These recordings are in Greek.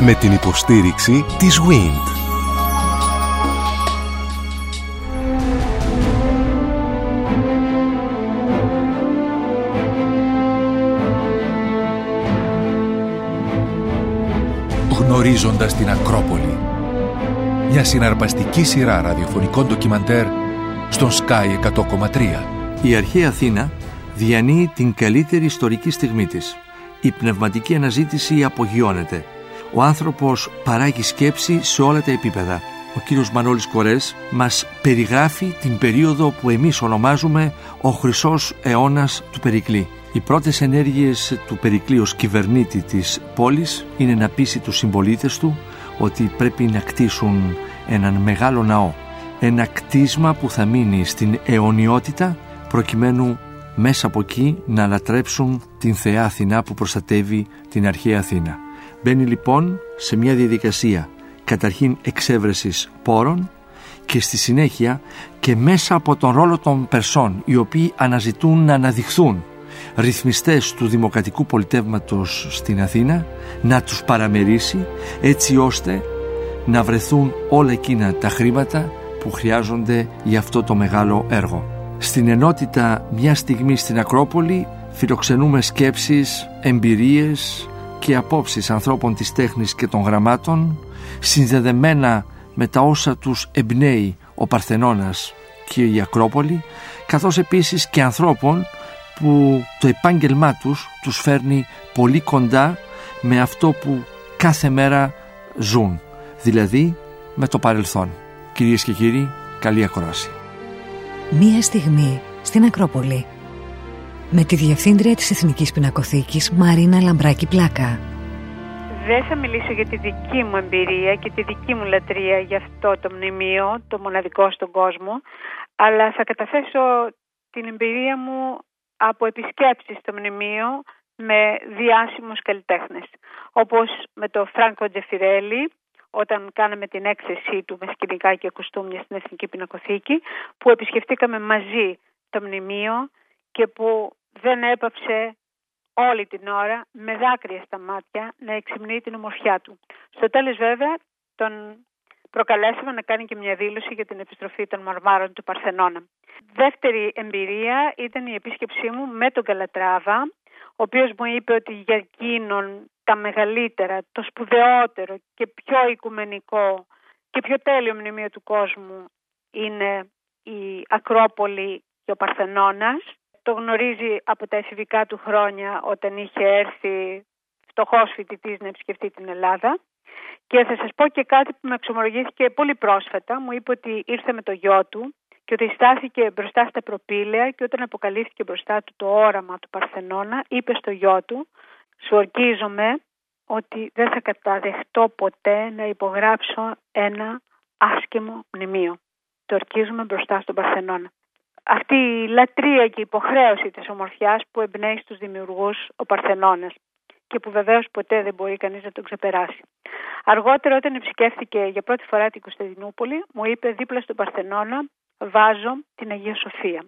Με την υποστήριξη της WIND. Γνωρίζοντας την Ακρόπολη. Μια συναρπαστική σειρά ραδιοφωνικών ντοκιμαντέρ στον Sky 100,3. Η αρχαία Αθήνα διανύει την καλύτερη ιστορική στιγμή της. Η πνευματική αναζήτηση απογειώνεται. Ο άνθρωπος παράγει σκέψη σε όλα τα επίπεδα. Ο κύριος Μανώλης Κορές μας περιγράφει την περίοδο που εμείς ονομάζουμε ο χρυσός αιώνας του Περικλή. Οι πρώτες ενέργειες του Περικλή ως κυβερνήτη της πόλης είναι να πείσει τους συμπολίτες του ότι πρέπει να κτίσουν έναν μεγάλο ναό. Ένα κτίσμα που θα μείνει στην αιωνιότητα προκειμένου μέσα από εκεί να λατρέψουν την Θεά Αθηνά που προστατεύει την αρχαία Αθήνα. Μπαίνει λοιπόν σε μια διαδικασία καταρχήν εξέβρεσης πόρων και στη συνέχεια και μέσα από τον ρόλο των Περσών οι οποίοι αναζητούν να αναδειχθούν ρυθμιστές του δημοκρατικού πολιτεύματος στην Αθήνα να τους παραμερίσει έτσι ώστε να βρεθούν όλα εκείνα τα χρήματα που χρειάζονται για αυτό το μεγάλο έργο. Στην ενότητα μια στιγμή στην Ακρόπολη φιλοξενούμε σκέψεις, εμπειρίες και απόψεις ανθρώπων της τέχνης και των γραμμάτων συνδεδεμένα με τα όσα τους εμπνέει ο Παρθενώνας και η Ακρόπολη καθώς επίσης και ανθρώπων που το επάγγελμά τους τους φέρνει πολύ κοντά με αυτό που κάθε μέρα ζουν, δηλαδή με το παρελθόν. Κυρίες και κύριοι, καλή ακρόαση. Μία στιγμή στην Ακρόπολη με τη Διευθύντρια της Εθνικής Πινακοθήκης Μαρίνα Λαμπράκη Πλάκα. Δεν θα μιλήσω για τη δική μου εμπειρία και τη δική μου λατρεία για αυτό το μνημείο, το μοναδικό στον κόσμο, αλλά θα καταθέσω την εμπειρία μου από επισκέψεις στο μνημείο με διάσημους καλλιτέχνες. Όπως με το Φράνκο Τζεφιρέλη, όταν κάναμε την έκθεσή του με σκηνικά και κουστούμια στην Εθνική Πινακοθήκη, που επισκεφτήκαμε μαζί το μνημείο και που δεν έπαψε όλη την ώρα με δάκρυα στα μάτια να εξυμνεί την ομορφιά του. Στο τέλος βέβαια τον προκαλέσαμε να κάνει και μια δήλωση για την επιστροφή των μαρμάρων του Παρθενώνα. Δεύτερη εμπειρία ήταν η επίσκεψή μου με τον Καλατράβα, ο οποίος μου είπε ότι για εκείνον τα μεγαλύτερα, το σπουδαιότερο και πιο οικουμενικό και πιο τέλειο μνημείο του κόσμου είναι η Ακρόπολη και ο Παρθενώνας. Το γνωρίζει από τα εφηβικά του χρόνια όταν είχε έρθει φτωχός φοιτητής να επισκεφτεί την Ελλάδα. Και θα σας πω και κάτι που με εξομολογήθηκε πολύ πρόσφατα. Μου είπε ότι ήρθε με το γιο του και ότι στάθηκε μπροστά στα προπήλαια και όταν αποκαλύφθηκε μπροστά του το όραμα του Παρθενώνα είπε στο γιο του «Σου ορκίζομαι ότι δεν θα καταδεχτώ ποτέ να υπογράψω ένα άσχημο μνημείο. Το ορκίζομαι μπροστά στον Παρθενώνα». Αυτή η λατρεία και υποχρέωση της ομορφιάς που εμπνέει στους δημιουργούς ο Παρθενώνας και που βεβαίως ποτέ δεν μπορεί κανείς να τον ξεπεράσει. Αργότερα όταν επισκέφθηκε για πρώτη φορά την Κωνσταντινούπολη μου είπε δίπλα στον Παρθενώνα βάζω την Αγία Σοφία.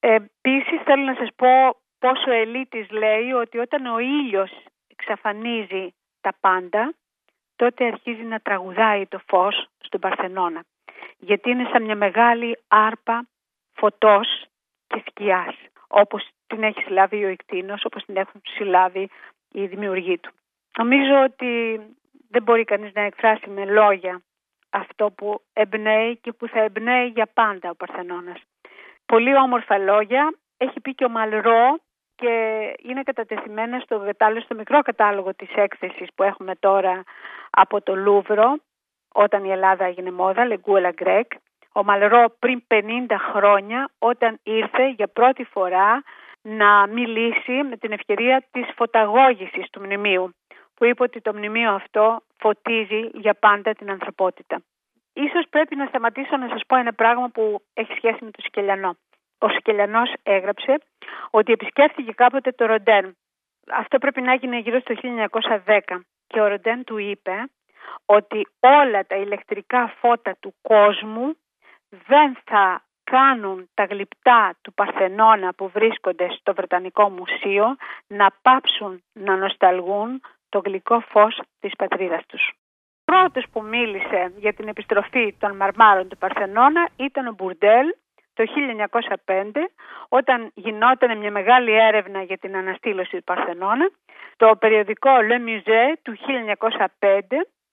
Επίσης θέλω να σας πω πόσο ελίτης λέει ότι όταν ο ήλιος εξαφανίζει τα πάντα τότε αρχίζει να τραγουδάει το φως στον Παρθενώνα. Γιατί είναι σαν μια μεγάλη άρπα φωτός και σκιάς όπως την έχει συλλάβει ο Ικτίνος, όπως την έχουν συλλάβει οι δημιουργοί του. Νομίζω ότι δεν μπορεί κανείς να εκφράσει με λόγια αυτό που εμπνέει και που θα εμπνέει για πάντα ο Παρθενώνας. Πολύ όμορφα λόγια, έχει πει και ο Μαλρό και είναι κατατεθειμένα στο, στο μικρό κατάλογο της έκθεσης που έχουμε τώρα από το Λούβρο όταν η Ελλάδα έγινε μόδα, Λεγκούελα Γκρέκ. Ο Μαλρό πριν 50 χρόνια όταν ήρθε για πρώτη φορά να μιλήσει με την ευκαιρία της φωταγώγησης του μνημείου που είπε ότι το μνημείο αυτό φωτίζει για πάντα την ανθρωπότητα. Ίσως πρέπει να σταματήσω να σας πω ένα πράγμα που έχει σχέση με το Σκελιανό. Ο Σκελιανός έγραψε ότι επισκέφθηκε κάποτε το Ροντέν. Αυτό πρέπει να έγινε γύρω στο 1910 και ο Ροντέν του είπε ότι όλα τα ηλεκτρικά φώτα του κόσμου δεν θα κάνουν τα γλυπτά του Παρθενώνα που βρίσκονται στο Βρετανικό Μουσείο να πάψουν να νοσταλγούν το γλυκό φως της πατρίδας τους. Πρώτος που μίλησε για την επιστροφή των μαρμάρων του Παρθενώνα ήταν ο Μπουρντέλ το 1905 όταν γινόταν μια μεγάλη έρευνα για την αναστήλωση του Παρθενώνα. Το περιοδικό Le Musée του 1905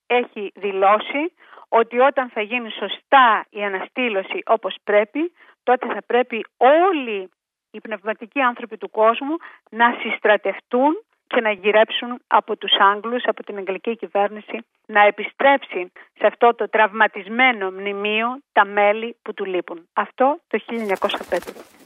έχει δηλώσει ότι όταν θα γίνει σωστά η αναστήλωση όπως πρέπει, τότε θα πρέπει όλοι οι πνευματικοί άνθρωποι του κόσμου να συστρατευτούν και να γυρέψουν από τους Άγγλους, από την Αγγλική κυβέρνηση, να επιστρέψει σε αυτό το τραυματισμένο μνημείο τα μέλη που του λείπουν. Αυτό το 1905.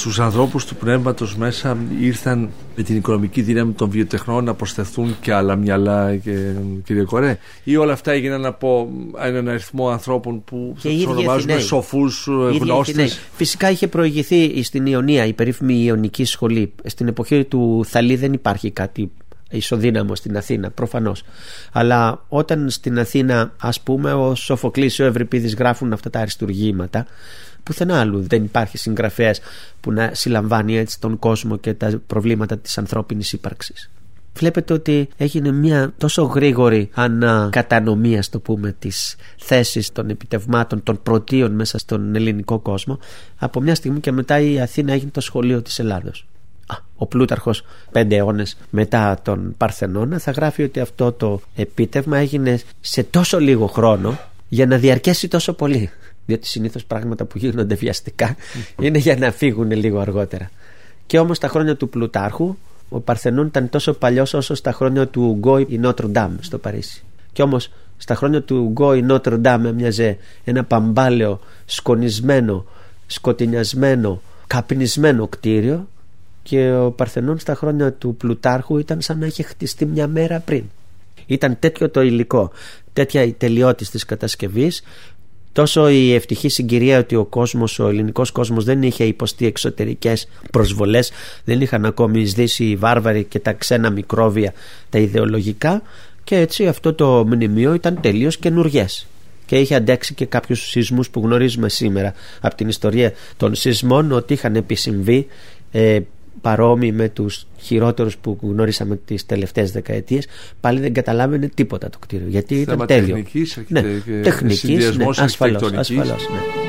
Στους ανθρώπους του πνεύματος μέσα ήρθαν με την οικονομική δύναμη των βιοτεχνών να προσθεθούν και άλλα μυαλά και, κύριε Κορέ ή όλα αυτά έγιναν από έναν αριθμό ανθρώπων που θα τους ονομάζουμε σοφούς γνώστες Φυσικά είχε προηγηθεί στην Ιωνία η περίφημη Ιωνική σχολή. Στην εποχή του Θαλή δεν υπάρχει κάτι ισοδύναμο στην Αθήνα προφανώς. Αλλά όταν στην Αθήνα ας πούμε ο Σοφοκλής ο Ευρυπίδης γράφουν αυτά τα αριστουργήματα πουθενά άλλου δεν υπάρχει συγγραφέας που να συλλαμβάνει έτσι τον κόσμο και τα προβλήματα της ανθρώπινης ύπαρξης. Βλέπετε ότι έγινε μια τόσο γρήγορη ανακατανομή ας το πούμε της θέσης των επιτευμάτων των πρωτείων μέσα στον ελληνικό κόσμο από μια στιγμή και μετά η Αθήνα έγινε το σχολείο της Ελλάδος. Ο Πλούταρχος πέντε αιώνες μετά τον Παρθενώνα θα γράφει ότι αυτό το επίτευγμα έγινε σε τόσο λίγο χρόνο για να διαρκέσει τόσο πολύ διότι συνήθως πράγματα που γίνονται βιαστικά είναι για να φύγουν λίγο αργότερα και όμως τα χρόνια του Πλουτάρχου ο Παρθενών ήταν τόσο παλιός όσο στα χρόνια του Γκόι η Νότρο Ντάμ στο Παρίσι και όμως στα χρόνια του Γκόι Νότρο Ντάμ έμοιαζε ένα παμπάλαιο σκονισμένο σκοτεινιασμένο καπνισμένο κτίριο και ο Παρθενών στα χρόνια του Πλουτάρχου ήταν σαν να είχε χτιστεί μια μέρα πριν. Ήταν τέτοιο το υλικό, τέτοια η τελειότης της κατασκευής τόσο η ευτυχή συγκυρία ότι ο κόσμος, ο ελληνικός κόσμος δεν είχε υποστεί εξωτερικές προσβολές δεν είχαν ακόμη εισδύσει οι βάρβαροι και τα ξένα μικρόβια τα ιδεολογικά και έτσι αυτό το μνημείο ήταν τελείως καινούριέ. και είχε αντέξει και κάποιους σεισμούς που γνωρίζουμε σήμερα από την ιστορία των σεισμών ότι είχαν επισυμβεί ε, παρόμοιοι με τους χειρότερους που γνωρίσαμε τις τελευταίες δεκαετίες πάλι δεν καταλάβαινε τίποτα το κτίριο γιατί ήταν τέλειο τεχνικής, ναι, τεχνικής, ναι, ασφαλώς, ασφαλώς ναι.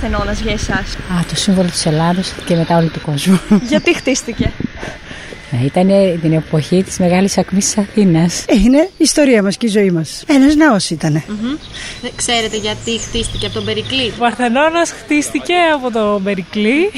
Παρθενώνας για εσάς. Α, το σύμβολο της Ελλάδος και μετά όλου του κόσμου. Γιατί χτίστηκε; Ε, ήταν την εποχή της μεγάλης ακμής της Αθήνας. Ε, είναι η ιστορία μας και η ζωή μας. Ένας ναός ήταν. Mm-hmm. Ξέρετε γιατί χτίστηκε από τον Περικλή; Ο Παρθενώνας χτίστηκε από τον Περικλή.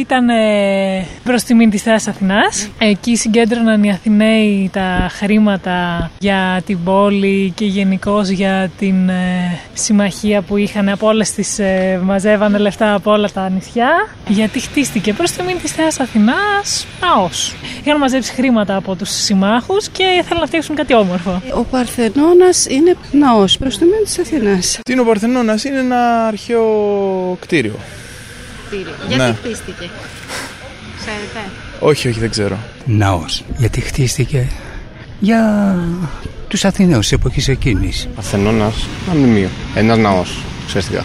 Ήταν ε, προς τιμή της Θεάς Αθηνάς. Εκεί συγκέντρωναν οι Αθηναίοι τα χρήματα για την πόλη και γενικώ για την ε, συμμαχία που είχαν από όλες τις ε, μαζεύανε λεφτά από όλα τα νησιά. Γιατί χτίστηκε προς τιμή της Θεάς Αθηνάς ναός είχαν μαζέψει χρήματα από τους συμμάχους και ήθελαν να φτιάξουν κάτι όμορφο. Ο Παρθενώνας είναι ναός προς το μέλλον της Αθηνάς. Τι είναι ο Παρθενώνας, είναι ένα αρχαίο κτίριο. Κτίριο. Γιατί ναι. χτίστηκε, Ξέρετε. Όχι, όχι, δεν ξέρω. Ναός. Γιατί χτίστηκε; Για τους Αθηναίους της εποχής εκείνης. Παρθενώνας, ένα μνημείο. Ένας ναός, ουσιαστικά.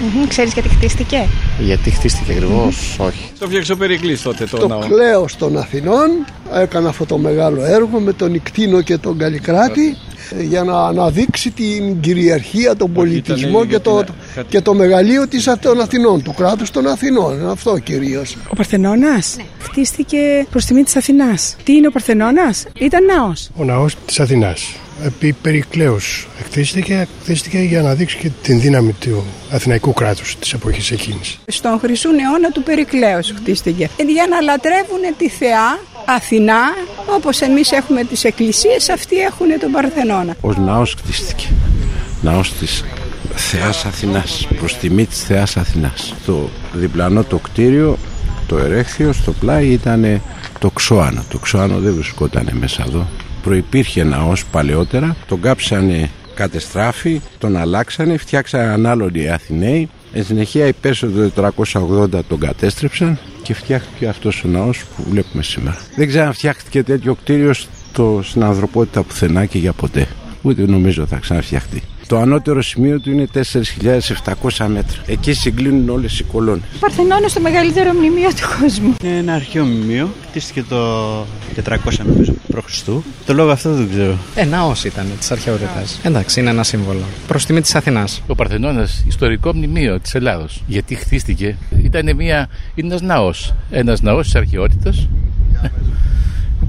Mm-hmm. Ξέρεις γιατί χτίστηκε; Γιατί χτίστηκε ακριβώς, mm-hmm. όχι. Το φτιάξε ο Περικλής τότε το, το κλέος των Αθηνών έκανε αυτό το μεγάλο έργο με τον Ικτίνο και τον Καλλικράτη για να αναδείξει την κυριαρχία, τον πολιτισμό και το, και το μεγαλείο της, των Αθηνών, του κράτους των Αθηνών. Αυτό κυρίως. Ο Παρθενώνας ναι. χτίστηκε προς τιμή της Αθηνάς. Τι είναι ο Παρθενώνας; Ήταν ναός. Ο ναός της Αθηνάς επί Περικλέους χτίστηκε, χτίστηκε για να δείξει και την δύναμη του Αθηναϊκού κράτους της εποχής εκείνης. Στον χρυσού αιώνα του Περικλέους χτίστηκε για να λατρεύουν τη θεά Αθηνά, όπως εμείς έχουμε τις εκκλησίες, αυτοί έχουν τον Παρθενώνα. Ο ναός κτίστηκε. Ναός της Θεάς Αθηνάς, προς τιμή της Θεάς Αθηνάς. Το διπλανό το κτίριο, το ερέχθιο, στο πλάι ήταν το ξώανο. Το ξώανο δεν βρισκόταν μέσα εδώ. Προϋπήρχε ναός παλαιότερα, τον κάψανε κατεστράφη, τον αλλάξανε, φτιάξανε άλλον οι Αθηναίοι. Εν συνεχεία οι Πέρσες το 480 τον κατέστρεψαν και φτιάχτηκε αυτός ο ναός που βλέπουμε σήμερα. Δεν ξέρω αν φτιάχτηκε τέτοιο κτίριο στο, στην ανθρωπότητα πουθενά και για ποτέ. Ούτε νομίζω θα ξαναφτιαχτεί. Το ανώτερο σημείο του είναι 4.700 μέτρα. Εκεί συγκλίνουν όλες οι κολόνες. Παρθενώνος το μεγαλύτερο μνημείο του κόσμου. Είναι ένα αρχαίο μνημείο. Χτίστηκε το 400 νομίζω π.Χ. Το λόγο αυτό δεν ξέρω. Ε, ναό ήταν της αρχαιότητας. Εντάξει, είναι ένα σύμβολο. Προς τιμή της Αθηνάς. Ο Παρθενώνας, ιστορικό μνημείο της Ελλάδος. Γιατί χτίστηκε, ήταν μια, ένας ναός. Ένας ναός της αρχαιότητας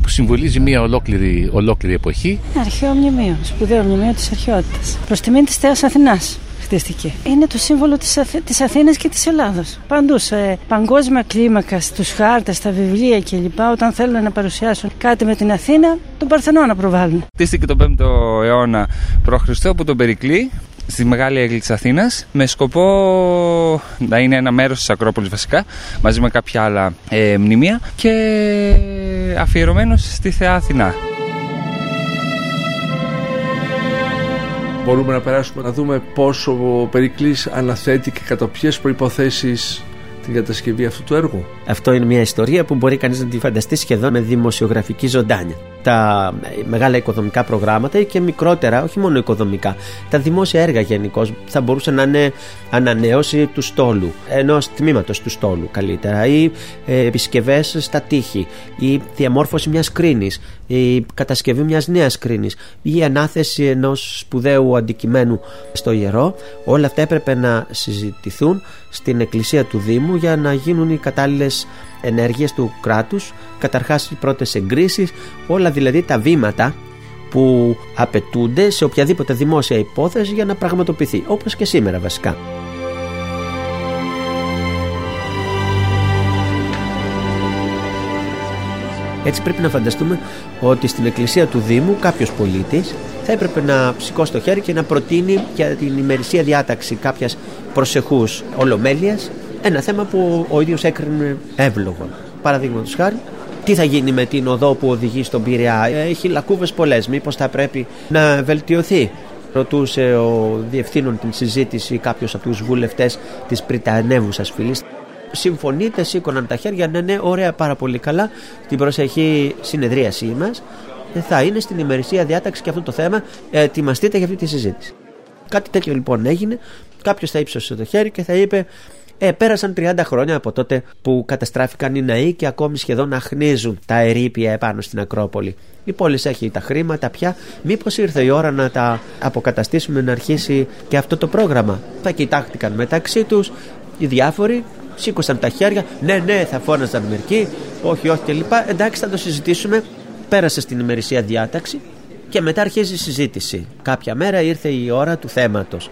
που συμβολίζει μια ολόκληρη, ολόκληρη εποχή. Αρχαίο μνημείο, σπουδαίο μνημείο της αρχαιότητας. Προς τιμή της Θεά Αθηνάς χτίστηκε. Είναι το σύμβολο της, Αθ... της Αθήνας και της Ελλάδος. Παντού σε παγκόσμια κλίμακα, στους χάρτες, στα βιβλία κλπ. Όταν θέλουν να παρουσιάσουν κάτι με την Αθήνα, τον Παρθενώνα προβάλλουν. Χτίστηκε τον 5ο αιώνα π.Χ. από τον Περικλή στη Μεγάλη Έγκλη της Αθήνας με σκοπό να είναι ένα μέρος της Ακρόπολης βασικά μαζί με κάποια άλλα ε, μνημεία και αφιερωμένος στη Θεά Αθηνά. Μπορούμε να περάσουμε να δούμε πόσο ο Περικλής αναθέτει και κατά ποιες προϋποθέσεις την κατασκευή αυτού του έργου. Αυτό είναι μια ιστορία που μπορεί κανείς να τη φανταστεί σχεδόν με δημοσιογραφική ζωντάνια. Τα μεγάλα οικοδομικά προγράμματα ή και μικρότερα, όχι μόνο οικοδομικά, τα δημόσια έργα γενικώ θα μπορούσαν να είναι ανανέωση του στόλου, ενός τμήματος του στόλου καλύτερα, ή ε, επισκευές στα τείχη, ή διαμόρφωση μιας κρίνη, η κατασκευή μιας νέας κρίνη, ή η ανάθεση ενός σπουδαίου αντικειμένου στο ιερό. Όλα αυτά έπρεπε να συζητηθούν στην εκκλησία του Δήμου για να γίνουν οι κατάλληλες ενέργειες του κράτους. Καταρχάς οι πρώτες εγκρίσεις όλα δηλαδή τα βήματα που απαιτούνται σε οποιαδήποτε δημόσια υπόθεση για να πραγματοποιηθεί όπως και σήμερα βασικά. Έτσι πρέπει να φανταστούμε ότι στην εκκλησία του Δήμου κάποιος πολίτης θα έπρεπε να σηκώσει το χέρι και να προτείνει για την ημερησία διάταξη κάποιας προσεχούς ολομέλειας ένα θέμα που ο ίδιος έκρινε εύλογο. Παραδείγματος χάρη, τι θα γίνει με την οδό που οδηγεί στον Πειραιά. Έχει λακκούβες πολλές, μήπως θα πρέπει να βελτιωθεί; Ρωτούσε ο διευθύνων την συζήτηση κάποιος από τους βουλευτές της Πριτανεύουσας φυλής. Συμφωνείτε, σήκωναν τα χέρια, ναι, ναι, ωραία, πάρα πολύ καλά. Την προσεχή συνεδρίασή μας θα είναι στην ημερησία διάταξη και αυτό το θέμα. Ετοιμαστείτε για αυτή τη συζήτηση. Κάτι τέτοιο λοιπόν έγινε. Κάποιος θα ύψωσε το χέρι και θα είπε ε, πέρασαν 30 χρόνια από τότε που καταστράφηκαν οι ναοί και ακόμη σχεδόν αχνίζουν τα ερήπια επάνω στην Ακρόπολη. Η πόλη έχει τα χρήματα πια. Μήπως ήρθε η ώρα να τα αποκαταστήσουμε να αρχίσει και αυτό το πρόγραμμα; Θα κοιτάχτηκαν μεταξύ τους οι διάφοροι, σήκωσαν τα χέρια. Ναι, ναι, θα φώναζαν μερικοί. Όχι, όχι κλπ. Εντάξει, θα το συζητήσουμε. Πέρασε στην ημερησία διάταξη και μετά αρχίζει η συζήτηση. Κάποια μέρα ήρθε η ώρα του θέματος.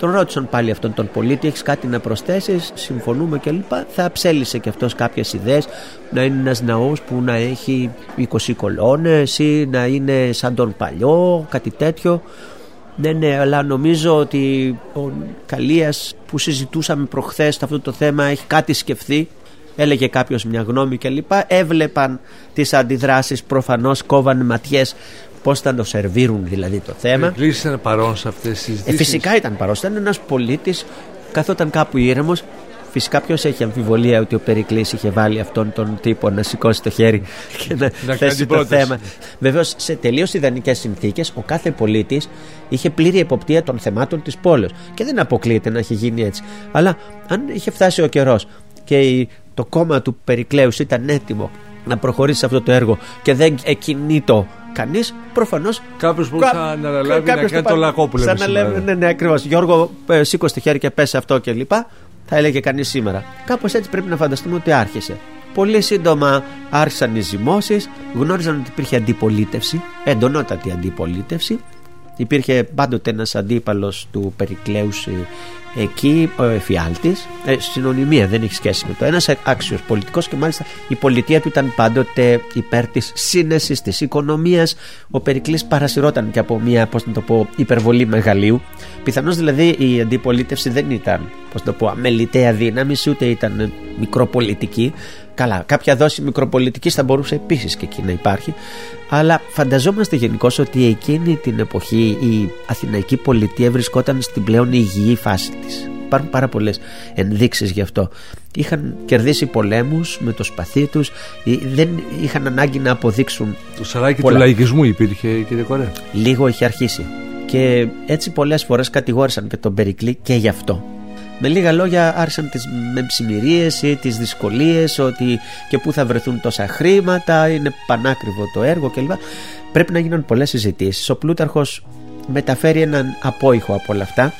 Τον ρώτησαν πάλι αυτόν τον πολίτη, έχεις κάτι να προσθέσεις, συμφωνούμε κλπ. Θα ψέλισε και αυτός κάποιες ιδέες να είναι ένας ναός που να έχει 20 κολόνες ή να είναι σαν τον παλιό, κάτι τέτοιο. Ναι, ναι, αλλά νομίζω ότι ο Καλίας που συζητούσαμε προχθές αυτό το θέμα έχει κάτι σκεφτεί έλεγε κάποιος μια γνώμη κλπ. Έβλεπαν τις αντιδράσεις, προφανώς κόβανε ματιές πώς θα το σερβίρουν δηλαδή το θέμα. Ο ήταν παρόν σε αυτές τις συζητήσεις. Ε, φυσικά ήταν παρόν. Ήταν ένας πολίτης, καθόταν κάπου ήρεμος. Φυσικά ποιος έχει αμφιβολία ότι ο Περικλής είχε βάλει αυτόν τον τύπο να σηκώσει το χέρι και να, να θέσει το θέμα. Βεβαίως σε τελείως ιδανικές συνθήκες ο κάθε πολίτης είχε πλήρη εποπτεία των θεμάτων της πόλη. Και δεν αποκλείεται να έχει γίνει έτσι. Αλλά αν είχε φτάσει ο καιρός και το κόμμα του Περικλέους ήταν έτοιμο να προχωρήσει σε αυτό το έργο και δεν εκινήτω κανείς, προφανώς. Κάποιος που θα αναλάβει να κάνει το λαγό που λέμε. Σαν ναι, ναι, ακριβώς. Γιώργο, ε, σήκω το χέρι και πέσει αυτό και λοιπά. Θα έλεγε κανείς σήμερα. Κάπως έτσι πρέπει να φανταστούμε ότι άρχισε. Πολύ σύντομα άρχισαν οι ζυμώσεις, γνώριζαν ότι υπήρχε αντιπολίτευση, εντονότατη αντιπολίτευση. Υπήρχε πάντοτε ένας αντίπαλος του Περικλέους εκεί ο εφιάλτης. Ε, συνωνυμία δεν έχει σχέση με το ένας άξιος πολιτικός και μάλιστα η πολιτεία του ήταν πάντοτε υπέρ της σύνεσης της οικονομίας. Ο Περικλής παρασυρώταν και από μια πώς να το πω υπερβολή μεγαλείου. Πιθανώς δηλαδή η αντιπολίτευση δεν ήταν πώς να το πω αμεληταία δύναμη ούτε ήταν μικροπολιτική Καλά, κάποια δόση μικροπολιτικής θα μπορούσε επίσης και εκεί να υπάρχει αλλά φανταζόμαστε γενικώς ότι εκείνη την εποχή η αθηναϊκή πολιτεία βρισκόταν στην πλέον υγιή φάση της. Υπάρχουν πάρα πολλές ενδείξεις γι' αυτό. Είχαν κερδίσει πολέμους με το σπαθί τους, δεν είχαν ανάγκη να αποδείξουν Το σαράκι του λαϊκισμού υπήρχε κύριε Κορέ. Λίγο είχε αρχίσει. Και έτσι πολλές φορές κατηγόρησαν και τον Περικλή και γι' αυτό. Με λίγα λόγια άρχισαν τις μεμψημυρίες ή τις δυσκολίες ότι και πού θα βρεθούν τόσα χρήματα, είναι πανάκριβο το έργο κλπ. Πρέπει να γίνουν πολλές συζητήσεις. Ο Πλούταρχος μεταφέρει έναν απόϊχο από όλα αυτά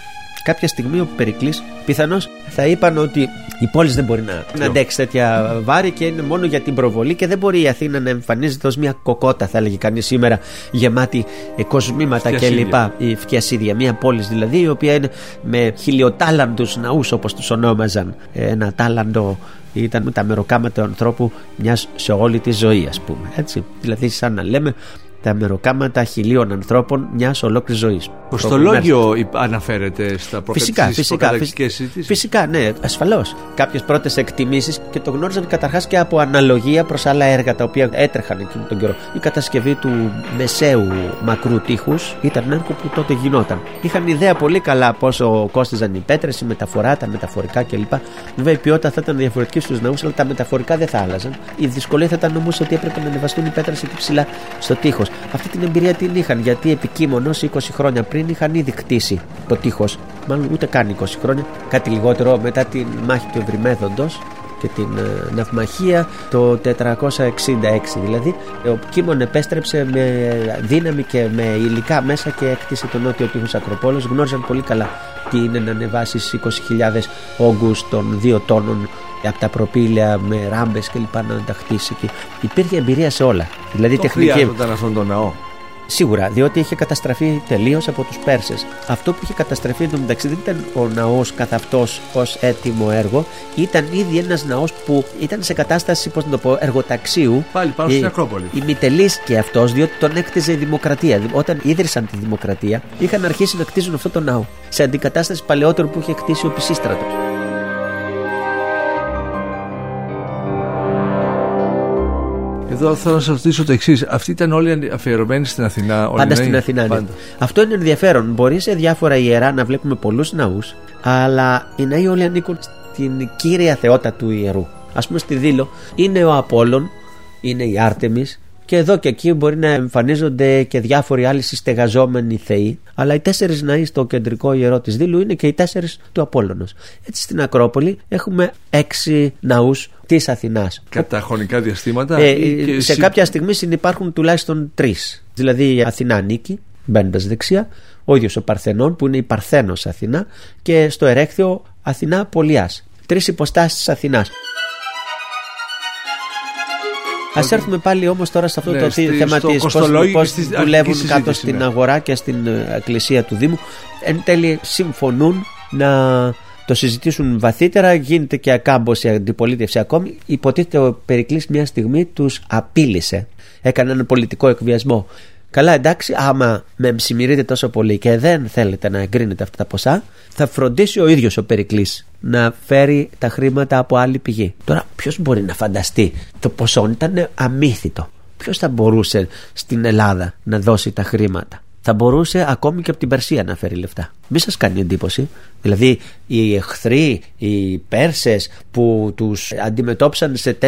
κάποια στιγμή ο Περικλής πιθανώς θα είπαν ότι η πόλη δεν μπορεί να, να αντέξει τέτοια βάρη και είναι μόνο για την προβολή και δεν μπορεί η Αθήνα να εμφανίζεται ως μια κοκότα θα έλεγε κανείς σήμερα γεμάτη κοσμήματα κλπ. Η Φτιασίδια, μια πόλη δηλαδή η οποία είναι με χιλιοτάλαντους ναούς όπως τους ονόμαζαν ένα τάλαντο ήταν τα μεροκάματα του ανθρώπου μιας σε όλη τη ζωή ας πούμε έτσι. δηλαδή σαν να λέμε τα μεροκάματα χιλίων ανθρώπων μιας ολόκληρης ζωής. Το λόγιο αναφέρεται στα φυσικά, φυσικά, φυσικά, ναι, ασφαλώς. Κάποιες πρώτες εκτιμήσεις και το γνώριζαν καταρχάς και από αναλογία προς άλλα έργα τα οποία έτρεχαν εκείνον τον καιρό. Η κατασκευή του μεσαίου μακρού τείχους ήταν ένα έργο που τότε γινόταν. Είχαν ιδέα πολύ καλά πόσο κόστιζαν οι πέτρες, η μεταφορά, τα μεταφορικά κλπ. Βέβαια η ποιότητα θα ήταν διαφορετική στους ναούς, αλλά τα μεταφορικά δεν θα άλλαζαν. Η δυσκολία θα ήταν όμως ότι έπρεπε να ανεβαστούν οι πέτρες εκεί ψηλά στο τείχος. Αυτή την εμπειρία την είχαν γιατί επικείμονος 20 χρόνια πριν είχαν ήδη κτίσει το τείχος. Μάλλον ούτε καν 20 χρόνια, κάτι λιγότερο μετά την μάχη του Ευρυμέδοντος και την ε, ναυμαχία το 466 δηλαδή ο Κίμων επέστρεψε με δύναμη και με υλικά μέσα και έκτισε τον νότιο τείχος Ακροπόλος γνώριζαν πολύ καλά τι είναι να ανεβάσεις 20.000 όγκους των δύο τόνων από τα προπήλαια με ράμπες και λοιπά να τα χτίσει και υπήρχε εμπειρία σε όλα δηλαδή το τεχνική χρειάζονταν αυτόν τον ναό Σίγουρα, διότι είχε καταστραφεί τελείως από τους Πέρσες. Αυτό που είχε καταστραφεί εντωμεταξύ δεν ήταν ο ναός καθ' αυτός ως έτοιμο έργο, ήταν ήδη ένας ναός που ήταν σε κατάσταση, πώς να το πω, εργοταξίου. Πάλι πάνω στην Ακρόπολη. Η Μητελής και αυτός, διότι τον έκτιζε η Δημοκρατία. Όταν ίδρυσαν τη Δημοκρατία, είχαν αρχίσει να κτίζουν αυτό το ναό. Σε αντικατάσταση παλαιότερου που είχε κτίσει ο Πισίστρατος. Εδώ θέλω να σας ρωτήσω το εξής. Αυτοί ήταν όλοι αφιερωμένοι στην Αθηνά. Όλοι Πάντα στην Αθηνά. Ναι. Αυτό είναι ενδιαφέρον. Μπορεί σε διάφορα ιερά να βλέπουμε πολλούς ναούς, αλλά οι ναοί όλοι ανήκουν στην κύρια θεότητα του ιερού. Α πούμε στη Δήλο είναι ο Απόλλων, είναι η Άρτεμις και εδώ και εκεί μπορεί να εμφανίζονται και διάφοροι άλλοι συστεγαζόμενοι θεοί, αλλά οι τέσσερις ναοί στο κεντρικό ιερό της Δήλου είναι και οι τέσσερις του Απόλλωνος. Έτσι στην Ακρόπολη έχουμε έξι ναούς της Αθηνάς. Κατά χρονικά διαστήματα. Ε, σε κάποια στιγμή συνεπάρχουν τουλάχιστον τρεις. Δηλαδή η Αθηνά νίκη, μπαίνοντας δεξιά, ο ίδιος ο Παρθενών που είναι η Παρθένος Αθηνά και στο Ερέκτιο Αθηνά Πολιά. Τρεις υποστάσεις της Αθηνάς. Α έρθουμε πάλι όμως τώρα σε αυτό ναι, το στη, θέμα τη πώ δουλεύουν κάτω στην ναι. αγορά και στην ε, εκκλησία του Δήμου. Εν τέλει συμφωνούν να το συζητήσουν βαθύτερα, γίνεται και ακάμποση αντιπολίτευση ακόμη. Υποτίθεται ο Περικλής μια στιγμή τους απείλησε. Έκανε ένα πολιτικό εκβιασμό. Καλά εντάξει, άμα με ψημυρείτε τόσο πολύ και δεν θέλετε να εγκρίνετε αυτά τα ποσά, θα φροντίσει ο ίδιος ο Περικλής να φέρει τα χρήματα από άλλη πηγή. Τώρα ποιος μπορεί να φανταστεί, το ποσό ήταν αμύθιτο. Ποιος θα μπορούσε στην Ελλάδα να δώσει τα χρήματα; Θα μπορούσε ακόμη και από την Περσία να φέρει λεφτά. Μην σας κάνει εντύπωση. Δηλαδή οι εχθροί, οι Πέρσες που τους αντιμετώπισαν σε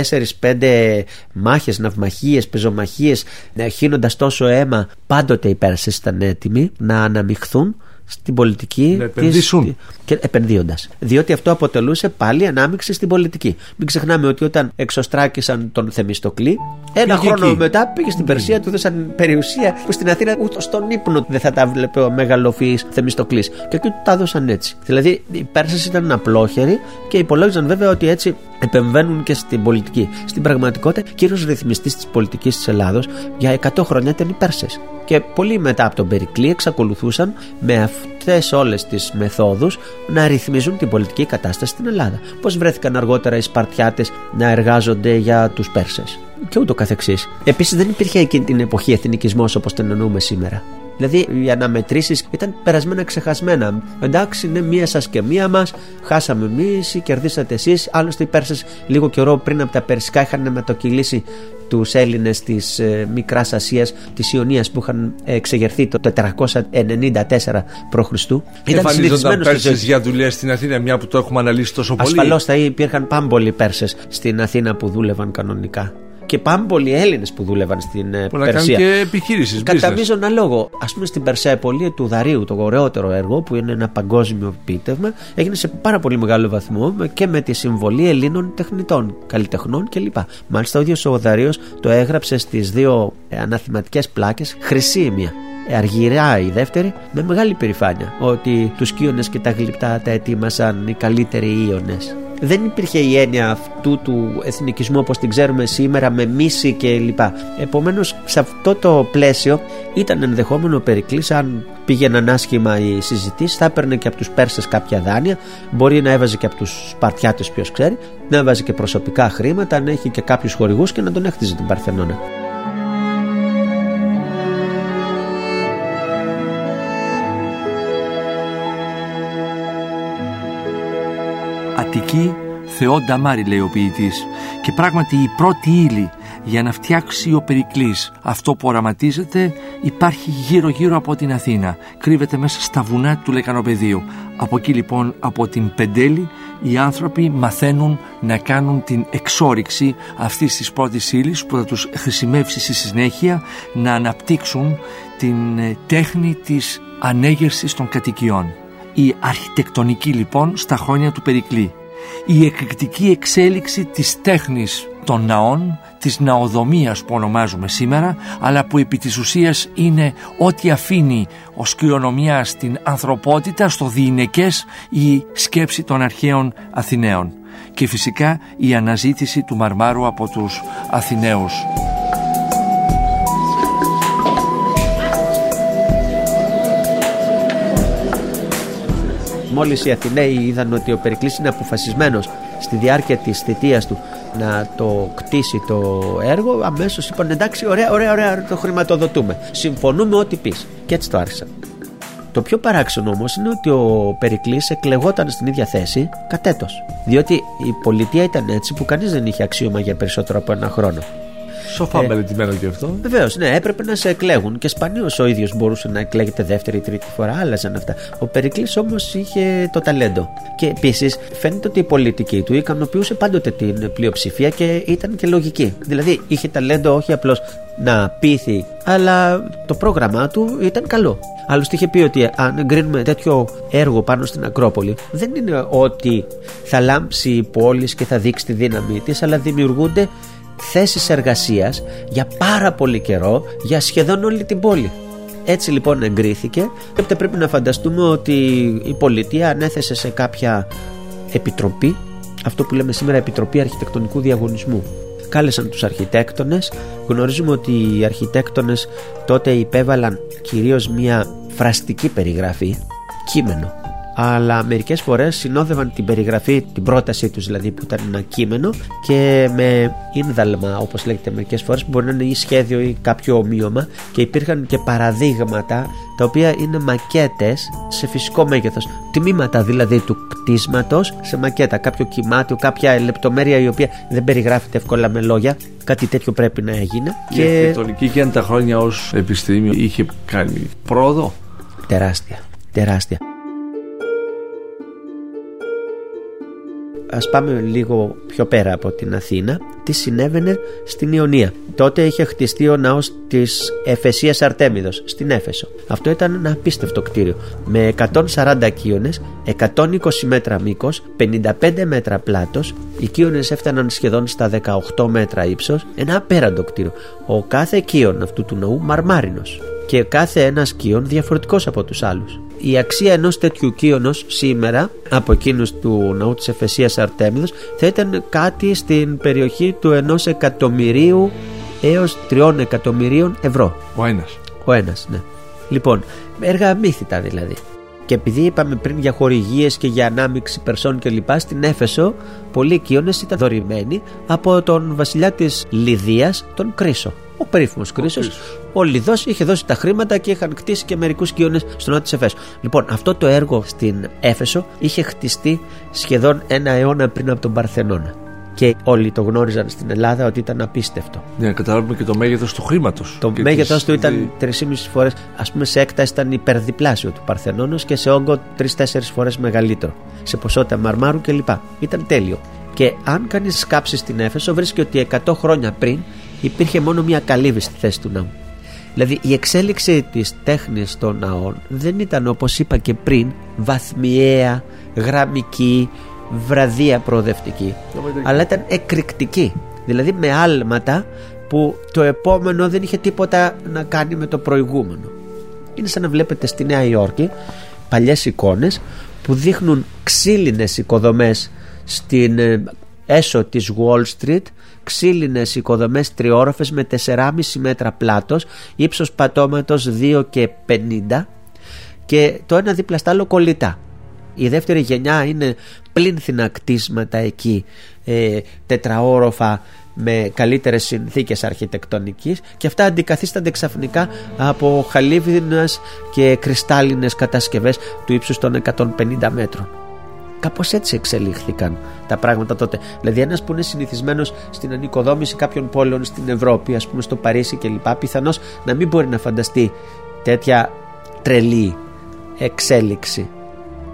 4-5 μάχες, ναυμαχίες, πεζομαχίες χύνοντας τόσο αίμα πάντοτε οι Πέρσες ήταν έτοιμοι να αναμειχθούν στην πολιτική να επενδύσουν. Της, και επενδύοντας. Διότι αυτό αποτελούσε πάλι ανάμειξη στην πολιτική. Μην ξεχνάμε ότι όταν εξωστράκησαν τον Θεμιστοκλή, ένα χρόνο εκεί. μετά πήγε στην Περσία, του δώσαν περιουσία που στην Αθήνα ούτε στον ύπνο δεν θα τα βλέπε ο μεγαλοφυής Θεμιστοκλής. Και εκεί του τα έδωσαν έτσι. Δηλαδή οι Πέρσες ήταν απλόχεροι και υπολόγιζαν βέβαια ότι έτσι επεμβαίνουν και στην πολιτική. Στην πραγματικότητα, κύριος ρυθμιστής της πολιτικής της Ελλάδος για 100 χρόνια ήταν οι Πέρσες. Και πολύ μετά από τον Περικλή εξακολουθούσαν με αυτές όλες τις μεθόδους να ρυθμίζουν την πολιτική κατάσταση στην Ελλάδα. Πώς βρέθηκαν αργότερα οι Σπαρτιάτες να εργάζονται για τους Πέρσες και ούτω καθεξής. Επίσης δεν υπήρχε εκείνη την εποχή εθνικισμός όπως την εννοούμε σήμερα. Δηλαδή οι αναμετρήσεις ήταν περασμένα ξεχασμένα. Εντάξει, είναι μία σας και μία μας. Χάσαμε εμείς ή κερδίσατε εσείς. Άλλωστε οι Πέρσες λίγο καιρό πριν από τα Περσικά είχαν μετοκυλήσει τους Έλληνες της ε, Μικράς Ασίας, της Ιωνίας που είχαν εξεγερθεί το 494 π.Χ. Εμφανίζονταν Πέρσες για δουλειά στην Αθήνα, μια που το έχουμε αναλύσει τόσο πολύ; Ασφαλώς θα υπήρχαν πάμπολοι Πέρσες στην Αθήνα που δούλευαν κανονικά και πάμπολοι Έλληνες που δούλευαν στην ε, που Περσία. και επιχείρηση. Κατά μείζωνα λόγο. Α πούμε στην Περσέπολη του Δαρίου, το ωραιότερο έργο που είναι ένα παγκόσμιο επίτευγμα, έγινε σε πάρα πολύ μεγάλο βαθμό και με τη συμβολή Ελλήνων τεχνητών, καλλιτεχνών κλπ. Μάλιστα ο ίδιος ο Δαρίος το έγραψε στις δύο ε, αναθηματικές πλάκες, χρυσή η μία αργυρά η δεύτερη με μεγάλη περηφάνεια ότι τους κύονες και τα γλυπτά τα ετοίμασαν οι καλύτεροι Ιωνες δεν υπήρχε η έννοια αυτού του εθνικισμού όπως την ξέρουμε σήμερα με μίση και λοιπά. Επομένως σε αυτό το πλαίσιο ήταν ενδεχόμενο ο Περικλής αν πήγαιναν άσχημα οι συζητήσεις θα έπαιρνε και από τους Πέρσες κάποια δάνεια μπορεί να έβαζε και από τους Σπαρτιάτες ποιος ξέρει να έβαζε και προσωπικά χρήματα να έχει και κάποιους χορηγούς και να τον έχτιζε την Παρθενώνα. Αττική Θεό Νταμάρι λέει ο ποιητής. Και πράγματι η πρώτη ύλη για να φτιάξει ο Περικλής αυτό που οραματίζεται υπάρχει γύρω γύρω από την Αθήνα. Κρύβεται μέσα στα βουνά του Λεκανοπεδίου. Από εκεί λοιπόν από την Πεντέλη οι άνθρωποι μαθαίνουν να κάνουν την εξόριξη αυτής της πρώτης ύλης που θα τους χρησιμεύσει στη συνέχεια να αναπτύξουν την ε, τέχνη της ανέγερσης των κατοικιών η αρχιτεκτονική λοιπόν στα χρόνια του Περικλή η εκρηκτική εξέλιξη της τέχνης των ναών, της ναοδομίας που ονομάζουμε σήμερα, αλλά που επί της ουσίας είναι ό,τι αφήνει ως κληρονομιά στην ανθρωπότητα, στο διηνεκές η σκέψη των αρχαίων Αθηναίων. Και φυσικά η αναζήτηση του μαρμάρου από τους Αθηναίους. Μόλις οι Αθηναίοι είδαν ότι ο Περικλής είναι αποφασισμένος στη διάρκεια της θητείας του να το κτίσει το έργο, αμέσως είπαν εντάξει, ωραία, ωραία, ωραία, το χρηματοδοτούμε. Συμφωνούμε ό,τι πεις. Και έτσι το άρχισαν. Το πιο παράξενο όμως είναι ότι ο Περικλής εκλεγόταν στην ίδια θέση κατέτος. Διότι η πολιτεία ήταν έτσι που κανείς δεν είχε αξίωμα για περισσότερο από ένα χρόνο. Σοφά ε, μελετημένο και αυτό. Βεβαίως, ναι, έπρεπε να σε εκλέγουν και σπανίως ο ίδιος μπορούσε να εκλέγεται δεύτερη ή τρίτη φορά. Άλλαζαν αυτά. Ο Περικλής όμως είχε το ταλέντο. Και επίσης φαίνεται ότι η πολιτική του ικανοποιούσε πάντοτε την πλειοψηφία και ήταν και λογική. Δηλαδή είχε ταλέντο όχι απλώς να πείθει, αλλά το πρόγραμμά του ήταν καλό. Άλλωστε είχε πει ότι αν εγκρίνουμε τέτοιο έργο πάνω στην Ακρόπολη, δεν είναι ότι θα λάμψει η πόλη και θα δείξει τη δύναμή της, αλλά δημιουργούνται θέσεις εργασίας για πάρα πολύ καιρό για σχεδόν όλη την πόλη. Έτσι λοιπόν εγκρίθηκε. Και πρέπει να φανταστούμε ότι η πολιτεία ανέθεσε σε κάποια επιτροπή αυτό που λέμε σήμερα Επιτροπή Αρχιτεκτονικού Διαγωνισμού. Κάλεσαν τους αρχιτέκτονες. Γνωρίζουμε ότι οι αρχιτέκτονες τότε υπέβαλαν κυρίως μια φραστική περιγραφή κείμενο αλλά μερικές φορές συνόδευαν την περιγραφή, την πρότασή τους δηλαδή που ήταν ένα κείμενο και με ίνδαλμα όπως λέγεται μερικές φορές που μπορεί να είναι ή σχέδιο ή κάποιο ομοίωμα και υπήρχαν και παραδείγματα τα οποία είναι μακέτες σε φυσικό μέγεθος. Τμήματα δηλαδή του κτίσματος σε μακέτα κάποιο κοιμάτιο, κάποια λεπτομέρεια η οποία δεν περιγράφεται εύκολα με λόγια κάτι τέτοιο πρέπει να έγινε η και... αρχιτεκτονική και αν τα χρόνια ως επιστήμιο είχε κάνει πρόοδο; Τεράστια τεράστια ας πάμε λίγο πιο πέρα από την Αθήνα. Τι συνέβαινε στην Ιωνία. Τότε είχε χτιστεί ο ναός της Εφεσίας Αρτέμιδος στην Έφεσο. Αυτό ήταν ένα απίστευτο κτίριο. Με 140 κύονες 120 μέτρα μήκος 55 μέτρα πλάτος οι κύονες έφταναν σχεδόν στα 18 μέτρα ύψος. Ένα απέραντο κτίριο. Ο κάθε κύον αυτού του ναού μαρμάρινος και κάθε ένας κύον διαφορετικός από τους άλλους η αξία ενός τέτοιου κύωνος σήμερα από εκείνους του ναού της Εφεσίας Αρτέμιδος θα ήταν κάτι στην περιοχή του ενός εκατομμυρίου έως τριών εκατομμυρίων ευρώ. Ο ένας. Ο ένας, ναι. Λοιπόν, έργα μύθιτα δηλαδή. Και επειδή είπαμε πριν για χορηγίες και για ανάμειξη περσών κλπ. Στην Έφεσο, πολλοί οικείονε ήταν δωρημένοι από τον βασιλιά της Λιδίας, τον Κρίσο. Ο περίφημος Κρίσος. Ο Λιδός είχε δώσει τα χρήματα και είχαν κτίσει και μερικούς οικείονε στο νότο τη Εφέσου. Λοιπόν, αυτό το έργο στην Έφεσο είχε χτιστεί σχεδόν ένα αιώνα πριν από τον Παρθενώνα. Και όλοι το γνώριζαν στην Ελλάδα ότι ήταν απίστευτο. Για να καταλάβουμε και το μέγεθος του χρήματος. Το μέγεθος του ήταν 3,5 φορές, ας πούμε, σε έκταση ήταν υπερδιπλάσιο του Παρθενώνα και σε όγκο 3-4 φορές μεγαλύτερο. Σε ποσότητα μαρμάρου κλπ. Ήταν τέλειο. Και αν κανείς σκάψει στην Έφεσο, βρίσκει ότι 100 χρόνια πριν υπήρχε μόνο μία καλύβη στη θέση του ναού. Δηλαδή η εξέλιξη της τέχνης των ναών δεν ήταν όπως είπα και πριν βαθμιαία, γραμμική, βραδία προοδευτική αλλά ήταν εκρηκτική δηλαδή με άλματα που το επόμενο δεν είχε τίποτα να κάνει με το προηγούμενο είναι σαν να βλέπετε στη Νέα Υόρκη παλιές εικόνες που δείχνουν ξύλινες οικοδομές στην ε, έσω της Wall Street ξύλινες οικοδομές τριόροφες με 4,5 μέτρα πλάτος ύψος πατώματος 2 και 50 και το ένα δίπλα στα άλλο κολλητά η δεύτερη γενιά είναι πλήνθυνα κτίσματα εκεί ε, τετραόροφα με καλύτερες συνθήκες αρχιτεκτονικής και αυτά αντικαθίστανται ξαφνικά από χαλίβδινες και κρυστάλλινες κατασκευές του ύψους των 150 μέτρων. Κάπως έτσι εξελίχθηκαν τα πράγματα τότε. Δηλαδή ένας που είναι συνηθισμένος στην ανοικοδόμηση κάποιων πόλεων στην Ευρώπη, ας πούμε στο Παρίσι κλπ. Πιθανώς να μην μπορεί να φανταστεί τέτοια τρελή εξέλιξη.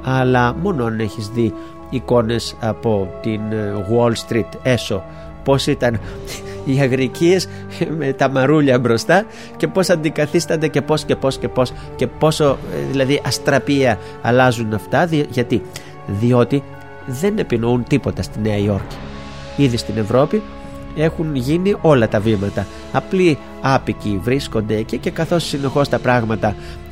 Αλλά μόνο αν έχεις δει εικόνες από την ε, Wall Street έσω πώς ήταν οι αγρικίες με τα μαρούλια μπροστά και πώς αντικαθίστανται και πώς και πώς και πώς και πόσο ε, δηλαδή αστραπία αλλάζουν αυτά γιατί διότι δεν επινοούν τίποτα στη Νέα Υόρκη. Ήδη στην Ευρώπη έχουν γίνει όλα τα βήματα. Απλοί άπικοι βρίσκονται εκεί και καθώς συνεχώς τα πράγματα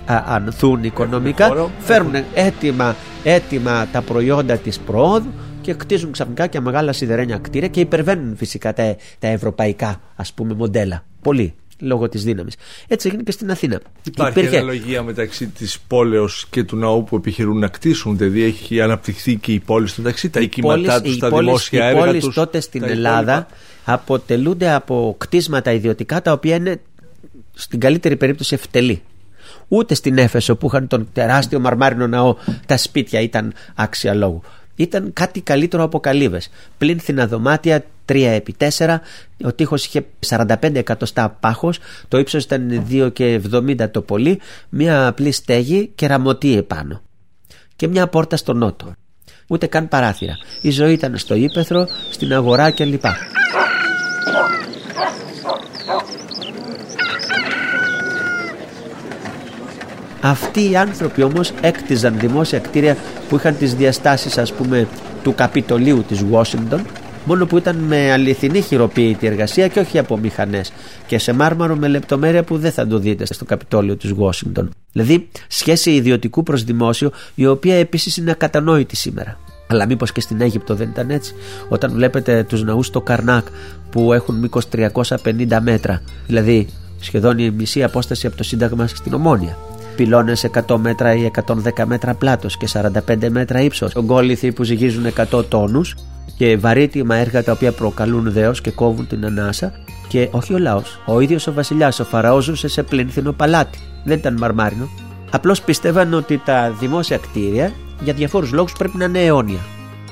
α, ανθούν οικονομικά φέρνουν έτοιμα, έτοιμα τα προϊόντα της προόδου και κτίζουν ξαφνικά και μεγάλα σιδερένια κτίρια και υπερβαίνουν φυσικά τα, τα ευρωπαϊκά ας πούμε μοντέλα. Πολύ λόγω της δύναμης. Έτσι έγινε και στην Αθήνα. Υπάρχει Υπήρχε... αναλογία μεταξύ της πόλεως και του ναού που επιχειρούν να κτίσουν δηλαδή έχει αναπτυχθεί και η πόλη στο μεταξύ τα οικήματά τους, τα δημόσια έργα τους Οι πόλεις τότε στην Ελλάδα αποτελούνται από κτίσματα ιδιωτικά τα οποία είναι στην καλύτερη περίπτωση ευτελή. Ούτε στην Έφεσο που είχαν τον τεράστιο μαρμάρινο ναό τα σπίτια ήταν άξια λόγου. Ήταν κάτι καλύτερο από καλύβες. Πλήνθυνα δωμάτια 3 επί 4 ο τείχος είχε 45 εκατοστά πάχος. Το ύψος ήταν 2 και 70 το πολύ. Μια απλή στέγη και ραμωτή επάνω. Και μια πόρτα στο νότο. Ούτε καν παράθυρα. Η ζωή ήταν στο ύπεθρο, στην αγορά κλπ. Αυτοί οι άνθρωποι όμως έκτιζαν δημόσια κτίρια που είχαν τις διαστάσεις ας πούμε του Καπιτολίου της Washington μόνο που ήταν με αληθινή χειροποίητη εργασία και όχι από μηχανές. Και σε μάρμαρο με λεπτομέρεια που δεν θα το δείτε στο Καπιτόλιο της Washington. Δηλαδή, σχέση ιδιωτικού προς δημόσιο, η οποία επίσης είναι ακατανόητη σήμερα. Αλλά μήπως και στην Αίγυπτο δεν ήταν έτσι; Όταν βλέπετε τους ναούς στο Καρνάκ που έχουν μήκος 350 μέτρα, δηλαδή σχεδόν η μισή απόσταση από το Σύνταγμα στην Ομόνια πυλώνες 100 μέτρα ή 110 μέτρα πλάτος και 45 μέτρα ύψος, ογκόληθοι που ζυγίζουν 100 τόνους και βαρύτιμα έργα τα οποία προκαλούν δέος και κόβουν την ανάσα. Και όχι ο λαός, ο ίδιος ο βασιλιάς, ο Φαραώς ζούσε σε πλήνθινο παλάτι, δεν ήταν μαρμάρινο. Απλώς πίστευαν ότι τα δημόσια κτίρια για διαφόρους λόγους πρέπει να είναι αιώνια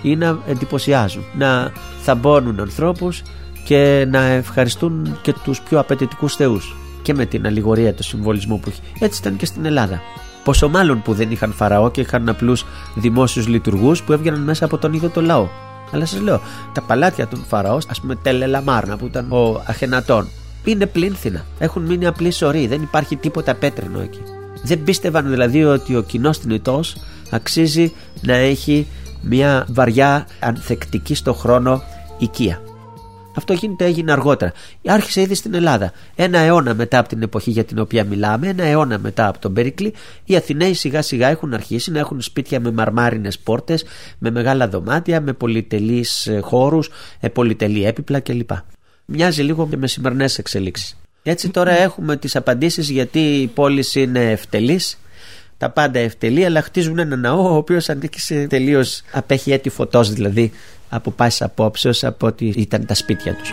ή να εντυπωσιάζουν, να θαμπώνουν ανθρώπους και να ευχαριστούν και τους πιο απαιτητικούς θεούς και με την αλληγορία του συμβολισμού που έχει. Έτσι ήταν και στην Ελλάδα. Πόσο μάλλον που δεν είχαν φαραώ και είχαν απλούς δημόσιους λειτουργούς που έβγαιναν μέσα από τον ίδιο το λαό. Αλλά σας λέω, τα παλάτια των Φαραώς, ας πούμε Τελελαμάρνα που ήταν ο Αχενατών, είναι πλήνθυνα. Έχουν μείνει απλή σωροί, δεν υπάρχει τίποτα πέτρινο εκεί. Δεν πίστευαν δηλαδή ότι ο κοινός θνητός αξίζει να έχει μια βαριά ανθεκτική στο χρόνο οικία. Αυτό γίνεται, έγινε αργότερα. Άρχισε ήδη στην Ελλάδα. Ένα αιώνα μετά από την εποχή για την οποία μιλάμε, ένα αιώνα μετά από τον Περικλή, οι Αθηναίοι σιγά σιγά έχουν αρχίσει να έχουν σπίτια με μαρμάρινες πόρτες, με μεγάλα δωμάτια, με πολυτελείς χώρους, ε, πολυτελή έπιπλα κλπ. Μοιάζει λίγο και με σημερινές εξελίξεις. Έτσι τώρα έχουμε τις απαντήσεις γιατί η πόλη είναι ευτελής τα πάντα ευτελή αλλά χτίζουν ένα ναό ο οποίος ανήκει τελείως απέχει έτη φωτός δηλαδή από πάσης απόψεως από ότι ήταν τα σπίτια τους.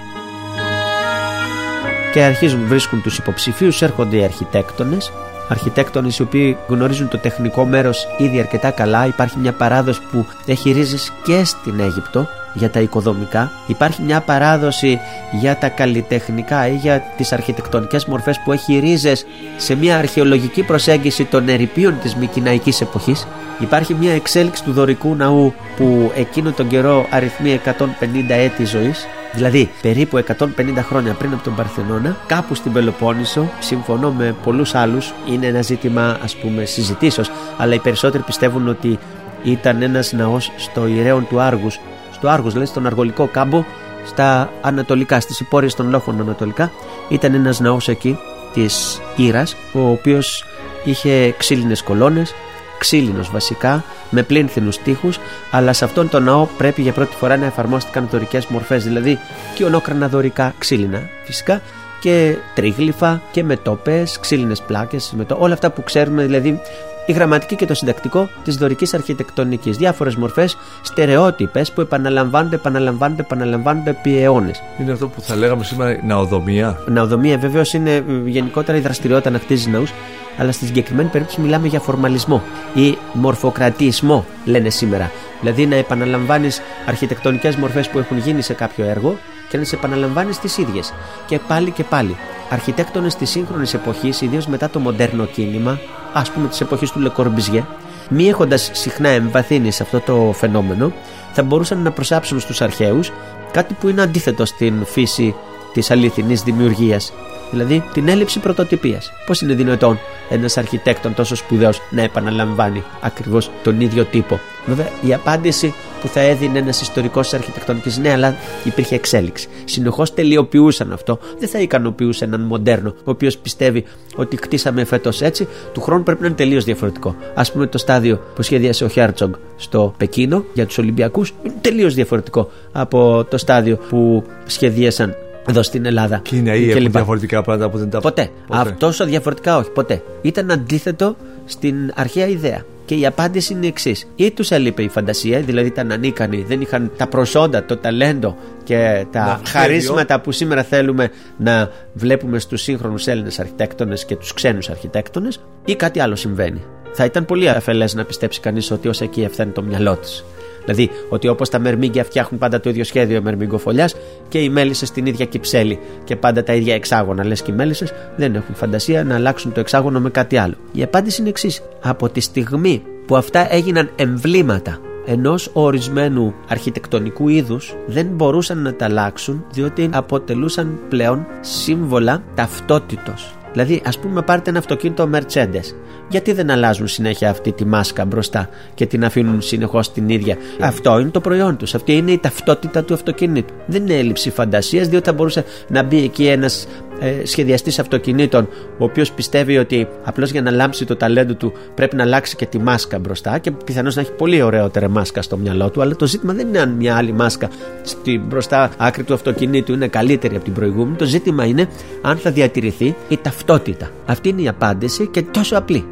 Και αρχίζουν βρίσκουν τους υποψηφίους έρχονται οι αρχιτέκτονες. Αρχιτέκτονες οι οποίοι γνωρίζουν το τεχνικό μέρος ήδη αρκετά καλά. Υπάρχει μια παράδοση που έχει ρίζες και στην Αίγυπτο για τα οικοδομικά. Υπάρχει μια παράδοση για τα καλλιτεχνικά ή για τις αρχιτεκτονικές μορφές που έχει ρίζες σε μια αρχαιολογική προσέγγιση των ερηπείων της Μικυναϊκής εποχής. Υπάρχει μια εξέλιξη του δωρικού ναού που εκείνο τον καιρό αριθμεί 150 έτη ζωής Δηλαδή, περίπου 150 χρόνια πριν από τον Παρθενώνα, κάπου στην Πελοπόννησο, συμφωνώ με πολλούς άλλους, είναι ένα ζήτημα ας πούμε συζητήσεως, αλλά οι περισσότεροι πιστεύουν ότι ήταν ένας ναός στο Ιρέον του Άργους, στο Άργους, δηλαδή στον Αργολικό κάμπο, στα ανατολικά, στις υπόρειες των λόφων ανατολικά. Ήταν ένας ναός εκεί της Ήρας, ο οποίος είχε ξύλινες κολόνες, ξύλινος βασικά, με πλήνθινους τείχους, αλλά σε αυτόν τον ναό πρέπει για πρώτη φορά να εφαρμόστηκαν δωρικές μορφές, δηλαδή και ονόκρανα δωρικά ξύλινα φυσικά και τρίγλυφα και μετόπες, ξύλινες πλάκες, μετώ, όλα αυτά που ξέρουμε δηλαδή η γραμματική και το συντακτικό της δωρικής αρχιτεκτονικής. Διάφορες μορφές, στερεότυπες που επαναλαμβάνονται, επαναλαμβάνονται, επαναλαμβάνονται επί αιώνες. Είναι αυτό που θα λέγαμε σήμερα ναοδομία. Ναοδομία βεβαίως είναι ε, γενικότερα η δραστηριότητα να χτίζει ναούς, αλλά στη συγκεκριμένη περίπτωση μιλάμε για φορμαλισμό ή μορφοκρατισμό, λένε σήμερα. Δηλαδή να επαναλαμβάνεις αρχιτεκτονικές μορφές που έχουν γίνει σε κάποιο έργο και να τι επαναλαμβάνεις τις ίδιες. Και πάλι και πάλι. Αρχιτέκτονες της σύγχρονης εποχής, ιδίως μετά το μοντέρνο κίνημα, ας πούμε της εποχής του Λεκορμπιζιέ, μη έχοντας συχνά εμβαθύνει σε αυτό το φαινόμενο, θα μπορούσαν να προσάψουν στους αρχαίους κάτι που είναι αντίθετο στην φύση της αληθινής δημιουργίας. Δηλαδή την έλλειψη πρωτοτυπίας. Πώς είναι δυνατόν ένας αρχιτέκτον τόσο σπουδαίος να επαναλαμβάνει ακριβώς τον ίδιο τύπο; Βέβαια, η απάντηση που θα έδινε ένας ιστορικός της αρχιτεκτονικής, ναι, αλλά υπήρχε εξέλιξη. Συνεχώς τελειοποιούσαν αυτό. Δεν θα ικανοποιούσε έναν μοντέρνο, ο οποίος πιστεύει ότι κτίσαμε φέτος έτσι, του χρόνου πρέπει να είναι τελείως διαφορετικό. Α πούμε, το στάδιο που σχεδίασε ο Χέρτσογκ στο Πεκίνο για τους Ολυμπιακούς είναι τελείως διαφορετικό από το στάδιο που σχεδίασαν εδώ στην Ελλάδα. Και οι νέοι έχουν διαφορετικά πράγματα που δεν τα Ποτέ. ποτέ. Τόσο διαφορετικά όχι, ποτέ. Ήταν αντίθετο στην αρχαία ιδέα. Και η απάντηση είναι η εξής. Ή τους έλειπε η φαντασία, δηλαδή ήταν ανίκανοι, δεν είχαν τα προσόντα, το ταλέντο και τα χαρίσματα που σήμερα θέλουμε να βλέπουμε στους σύγχρονους Έλληνες αρχιτέκτονες και τους ξένους αρχιτέκτονες, ή κάτι άλλο συμβαίνει. Θα ήταν πολύ αφελές να πιστέψει κανείς ότι ως εκεί ευθύνει το μυαλό της. Δηλαδή ότι όπως τα μερμήγκια φτιάχνουν πάντα το ίδιο σχέδιο μερμηγκοφολιά και οι μέλισσες την ίδια κυψέλη και πάντα τα ίδια εξάγωνα. Λες και οι μέλισσες δεν έχουν φαντασία να αλλάξουν το εξάγωνο με κάτι άλλο. Η απάντηση είναι εξής. Από τη στιγμή που αυτά έγιναν εμβλήματα ενός ορισμένου αρχιτεκτονικού είδους δεν μπορούσαν να τα αλλάξουν διότι αποτελούσαν πλέον σύμβολα ταυτότητος Δηλαδή, ας πούμε, πάρετε ένα αυτοκίνητο Mercedes. Γιατί δεν αλλάζουν συνέχεια αυτή τη μάσκα μπροστά και την αφήνουν συνεχώς την ίδια; Αυτό είναι το προϊόν τους. Αυτή είναι η ταυτότητα του αυτοκίνητου. Δεν είναι έλλειψη φαντασίας, διότι θα μπορούσε να μπει εκεί ένας ε, σχεδιαστής αυτοκινήτων, ο οποίος πιστεύει ότι απλώς για να λάμψει το ταλέντο του πρέπει να αλλάξει και τη μάσκα μπροστά και πιθανώς να έχει πολύ ωραιότερη μάσκα στο μυαλό του. Αλλά το ζήτημα δεν είναι αν μια άλλη μάσκα στην μπροστά άκρη του αυτοκινήτου είναι καλύτερη από την προηγούμενη. Το ζήτημα είναι αν θα διατηρηθεί η ταυτότητα. Αυτή είναι η απάντηση και τόσο απλή.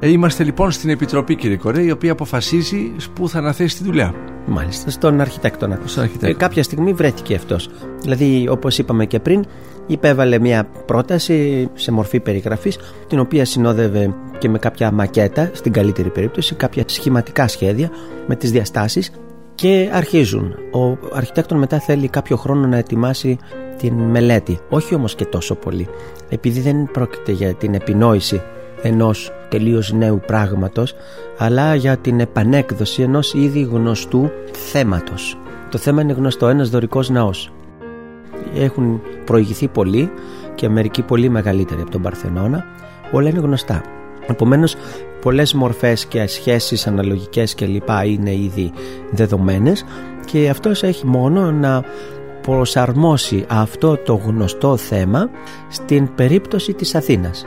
Ε, είμαστε λοιπόν στην Επιτροπή, κύριε Κορέ, η οποία αποφασίζει πού θα αναθέσει τη δουλειά. Μάλιστα, στον αρχιτέκτονα. Στον αρχιτέκτονα. Ε, κάποια στιγμή βρέθηκε αυτός. Δηλαδή, όπως είπαμε και πριν, υπέβαλε μια πρόταση σε μορφή περιγραφής την οποία συνόδευε και με κάποια μακέτα στην καλύτερη περίπτωση κάποια σχηματικά σχέδια με τις διαστάσεις και αρχίζουν. Ο αρχιτέκτον μετά θέλει κάποιο χρόνο να ετοιμάσει την μελέτη όχι όμως και τόσο πολύ επειδή δεν πρόκειται για την επινόηση ενός τελείως νέου πράγματος αλλά για την επανέκδοση ενός ήδη γνωστού θέματος. Το θέμα είναι γνωστό. Ένας δωρικός ναός έχουν προηγηθεί πολύ και μερικοί πολύ μεγαλύτεροι από τον Παρθενώνα όλα είναι γνωστά. Επομένως πολλές μορφές και σχέσεις αναλογικές και λοιπά είναι ήδη δεδομένες και αυτός έχει μόνο να προσαρμόσει αυτό το γνωστό θέμα στην περίπτωση της Αθήνας.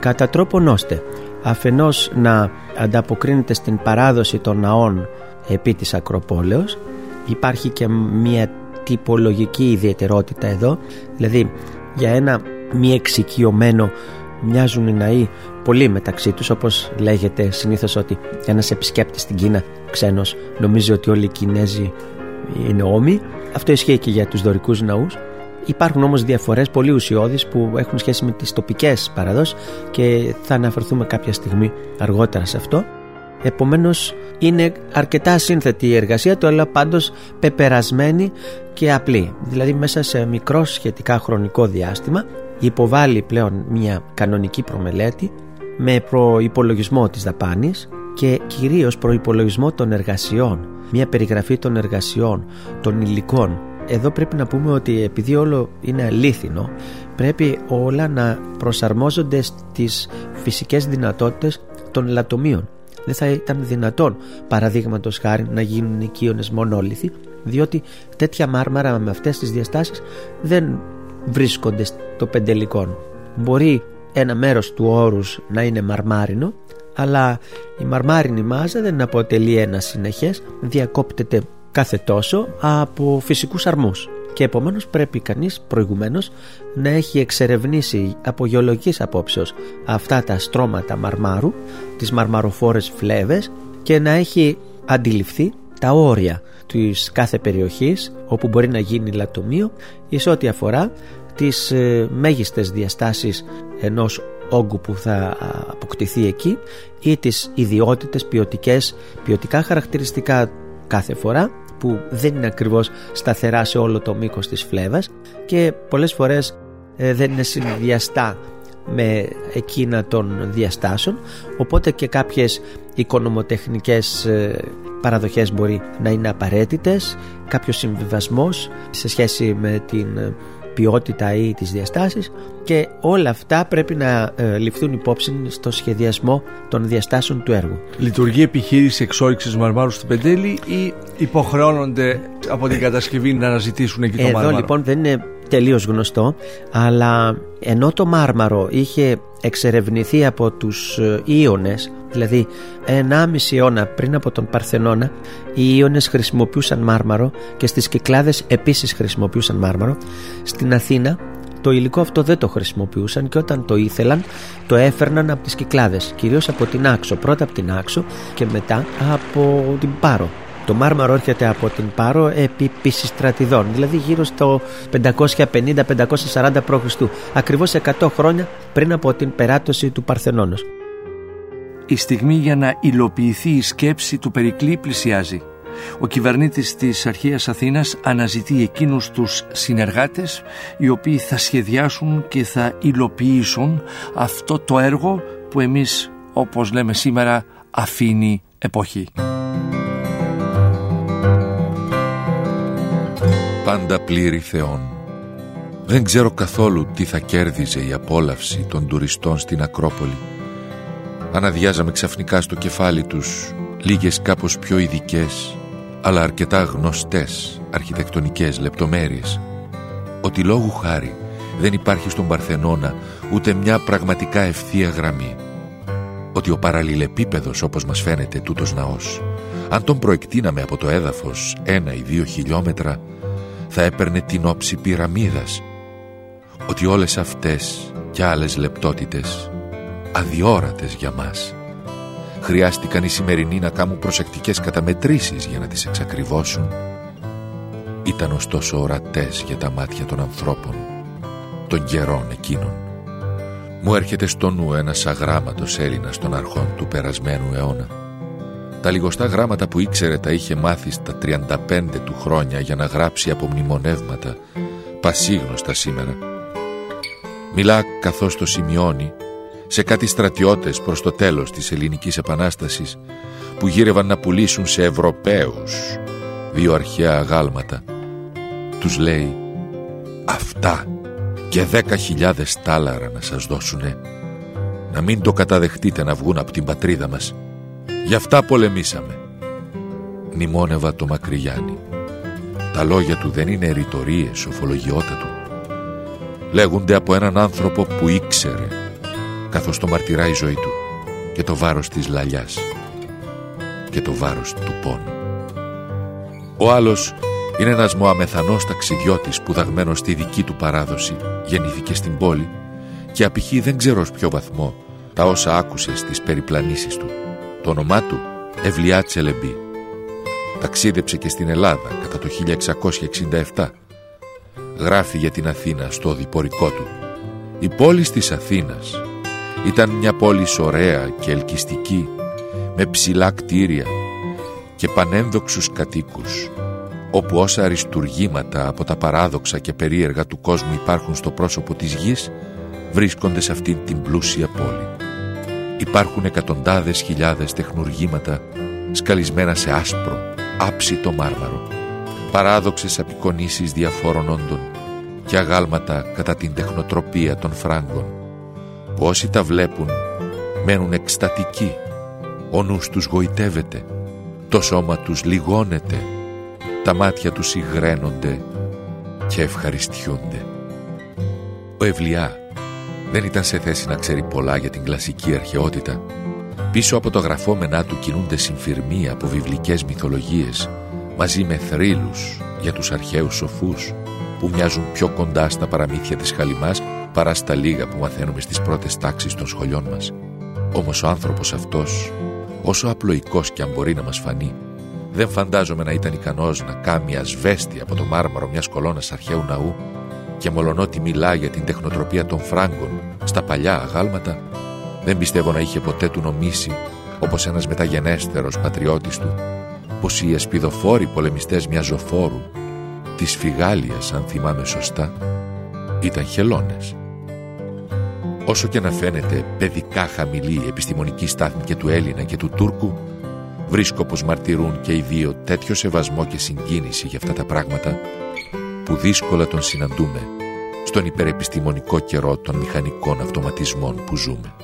Κατά τρόπον ώστε αφενός να ανταποκρίνεται στην παράδοση των ναών επί της Ακροπόλεως υπάρχει και μια τυπολογική ιδιαιτερότητα εδώ. Δηλαδή για ένα μη εξοικειωμένο μοιάζουν οι ναοί πολύ μεταξύ τους όπως λέγεται συνήθως ότι ένας επισκέπτης στην Κίνα ξένος νομίζει ότι όλοι οι Κινέζοι είναι όμοι. Αυτό ισχύει και για τους δωρικούς ναούς. Υπάρχουν όμως διαφορές πολύ ουσιώδεις που έχουν σχέση με τις τοπικές παραδόσεις και θα αναφερθούμε κάποια στιγμή αργότερα σε αυτό. Επομένως είναι αρκετά σύνθετη η εργασία του αλλά πάντως πεπερασμένη και απλή. Δηλαδή μέσα σε μικρό σχετικά χρονικό διάστημα υποβάλλει πλέον μια κανονική προμελέτη με προϋπολογισμό της δαπάνης και κυρίως προϋπολογισμό των εργασιών, μια περιγραφή των εργασιών, των υλικών. Εδώ πρέπει να πούμε ότι επειδή όλο είναι αλήθινο πρέπει όλα να προσαρμόζονται στις φυσικές δυνατότητες των λατομείων. Δεν θα ήταν δυνατόν παραδείγματος χάρη να γίνουν οικείονες μονόλιθοι διότι τέτοια μάρμαρα με αυτές τις διαστάσεις δεν βρίσκονται στο πεντελικόν. Μπορεί ένα μέρος του όρους να είναι μαρμάρινο αλλά η μαρμάρινη μάζα δεν αποτελεί ένα συνεχές διακόπτεται κάθε τόσο από φυσικούς αρμούς και επομένως πρέπει κανείς προηγουμένως να έχει εξερευνήσει από γεωλογικής απόψεως αυτά τα στρώματα μαρμάρου, τις μαρμαροφόρες φλέβες και να έχει αντιληφθεί τα όρια της κάθε περιοχής όπου μπορεί να γίνει λατομείο εις ό,τι αφορά τις ε, μέγιστες διαστάσεις ενός όγκου που θα αποκτηθεί εκεί ή τις ιδιότητες ποιοτικές, ποιοτικά χαρακτηριστικά κάθε φορά που δεν είναι ακριβώς σταθερά σε όλο το μήκος της φλέβας και πολλές φορές ε, δεν είναι συνδυαστά με εκείνα των διαστάσεων οπότε και κάποιες οικονομοτεχνικές ε, παραδοχές μπορεί να είναι απαραίτητες κάποιος συμβιβασμός σε σχέση με την ε, ποιότητα ή τις διαστάσεις και όλα αυτά πρέπει να ε, ληφθούν υπόψη στο σχεδιασμό των διαστάσεων του έργου. Λειτουργεί επιχείρηση εξόριξης μαρμάρου στην Πεντέλη ή υποχρεώνονται από την κατασκευή να αναζητήσουν εκεί το Εδώ μάρμαρο. λοιπόν δεν είναι τελείως γνωστό αλλά ενώ το μάρμαρο είχε εξερευνηθεί από τους ε, Ιώνες δηλαδή 1,5 αιώνα πριν από τον Παρθενώνα οι Ιώνες χρησιμοποιούσαν μάρμαρο και στις Κυκλάδες επίσης χρησιμοποιούσαν μάρμαρο. Στην Αθήνα το υλικό αυτό δεν το χρησιμοποιούσαν και όταν το ήθελαν το έφερναν από τις Κυκλάδες κυρίως από την Άξο πρώτα από την Άξο και μετά από την Πάρο το μάρμαρο έρχεται από την Πάρο επί Πισιστρατιδών, δηλαδή γύρω στο 550-540 π.Χ. Ακριβώς 100 χρόνια πριν από την περάτωση του Παρθενώνος. Η στιγμή για να υλοποιηθεί η σκέψη του Περικλή πλησιάζει. Ο κυβερνήτης της αρχαίας Αθήνας αναζητεί εκείνους τους συνεργάτες οι οποίοι θα σχεδιάσουν και θα υλοποιήσουν αυτό το έργο που εμείς όπως λέμε σήμερα αφήνει εποχή. Πάντα πλήρη θεών. Δεν ξέρω καθόλου τι θα κέρδιζε η απόλαυση των τουριστών στην Ακρόπολη. Αναδιάζαμε ξαφνικά στο κεφάλι τους λίγες κάπως πιο ειδικές, αλλά αρκετά γνωστές αρχιτεκτονικές λεπτομέρειες. Ότι λόγου χάρη δεν υπάρχει στον Παρθενώνα ούτε μια πραγματικά ευθεία γραμμή. Ότι ο παραλληλεπίπεδος όπως μας φαίνεται τούτος ναός αν τον προεκτείναμε από το έδαφος ένα ή δύο χιλιόμετρα θα έπαιρνε την όψη πυραμίδας ότι όλες αυτές και άλλες λεπτότητες αδιόρατες για μας χρειάστηκαν οι σημερινοί να κάνουν προσεκτικές καταμετρήσεις για να τις εξακριβώσουν. Ήταν ωστόσο ορατές για τα μάτια των ανθρώπων των καιρών εκείνων. Μου έρχεται στο νου ένας αγράμματος Έλληνας των αρχών του περασμένου αιώνα τα λιγοστά γράμματα που ήξερε τα είχε μάθει στα 35 του χρόνια για να γράψει από μνημονεύματα, πασίγνωστα σήμερα. Μιλά καθώς το σημειώνει σε κάτι στρατιώτες προς το τέλος της ελληνικής επανάστασης που γύρευαν να πουλήσουν σε Ευρωπαίους δύο αρχαία αγάλματα. Τους λέει «Αυτά και δέκα χιλιάδες τάλαρα να σας δώσουνε. Να μην το καταδεχτείτε να βγουν από την πατρίδα μας. Γι' αυτά πολεμήσαμε. Νημόνευα το Μακρυγιάννη. Τα λόγια του δεν είναι ρητορίες σοφολογιότατου. Λέγονται από έναν άνθρωπο που ήξερε, καθώς το μαρτυρά η ζωή του, και το βάρος της λαλιάς και το βάρος του πόνου. Ο άλλος είναι ένας μοαμεθανός ταξιδιώτης που δαγμένος στη δική του παράδοση γεννήθηκε στην πόλη και απηχεί δεν ξέρω ποιο βαθμό τα όσα άκουσε στις περιπλανήσεις του. Το όνομά του Ευλιά Τσελεμπή. Ταξίδεψε και στην Ελλάδα κατά το 1667. Γράφει για την Αθήνα στο διπορικό του. Η πόλη της Αθήνας ήταν μια πόλη ωραία και ελκυστική με ψηλά κτίρια και πανένδοξους κατοίκους όπου όσα αριστουργήματα από τα παράδοξα και περίεργα του κόσμου υπάρχουν στο πρόσωπο της γης βρίσκονται σε αυτήν την πλούσια πόλη. Υπάρχουν εκατοντάδες χιλιάδες τεχνουργήματα σκαλισμένα σε άσπρο, άψιτο μάρμαρο, παράδοξες απεικονίσεις διαφόρων όντων και αγάλματα κατά την τεχνοτροπία των φράγκων, που όσοι τα βλέπουν μένουν εκστατικοί, ο νους τους γοητεύεται, το σώμα τους λιγώνεται, τα μάτια τους υγραίνονται και ευχαριστιούνται. Ο Ευλιά δεν ήταν σε θέση να ξέρει πολλά για την κλασική αρχαιότητα. Πίσω από το γραφόμενά του κινούνται συμφυρμοί από βιβλικές μυθολογίες μαζί με θρύλους για τους αρχαίους σοφούς που μοιάζουν πιο κοντά στα παραμύθια της Χαλιμάς παρά στα λίγα που μαθαίνουμε στις πρώτες τάξεις των σχολιών μας. Όμως ο άνθρωπος αυτός, όσο απλοϊκός και αν μπορεί να μας φανεί, δεν φαντάζομαι να ήταν ικανός να κάνει ασβέστη από το μάρμαρο μιας κολόνας αρχαίου ναού και μολονότι μιλά για την τεχνοτροπία των Φράγκων στα παλιά αγάλματα, δεν πιστεύω να είχε ποτέ του νομίσει, όπως ένας μεταγενέστερος πατριώτης του, πως οι εσπιδοφόροι πολεμιστές μιας ζωφόρου, της Φιγάλιας αν θυμάμαι σωστά, ήταν χελώνες. Όσο και να φαίνεται παιδικά χαμηλή η επιστημονική στάθμη και του Έλληνα και του Τούρκου, βρίσκω πως μαρτυρούν και οι δύο τέτοιο σεβασμό και συγκίνηση για αυτά τα πράγματα που δύσκολα τον συναντούμε στον υπερεπιστημονικό καιρό των μηχανικών αυτοματισμών που ζούμε.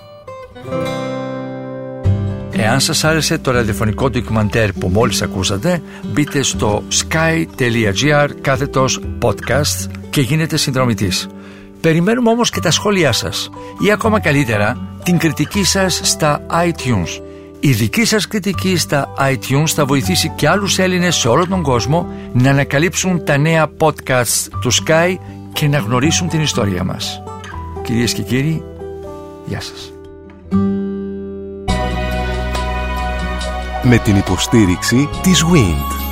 Εάν σας άρεσε το ραδιοφωνικό ντοκιμαντέρ που μόλις ακούσατε, μπείτε στο sky.gr κάθετος podcast και γίνετε συνδρομητής. Περιμένουμε όμως και τα σχόλιά σας ή ακόμα καλύτερα την κριτική σας στα iTunes. Η δική σας κριτική στα iTunes θα βοηθήσει και άλλους Έλληνες σε όλο τον κόσμο να ανακαλύψουν τα νέα podcasts του Sky και να γνωρίσουν την ιστορία μας. Κυρίες και κύριοι, γεια σας. Με την υποστήριξη της WIND.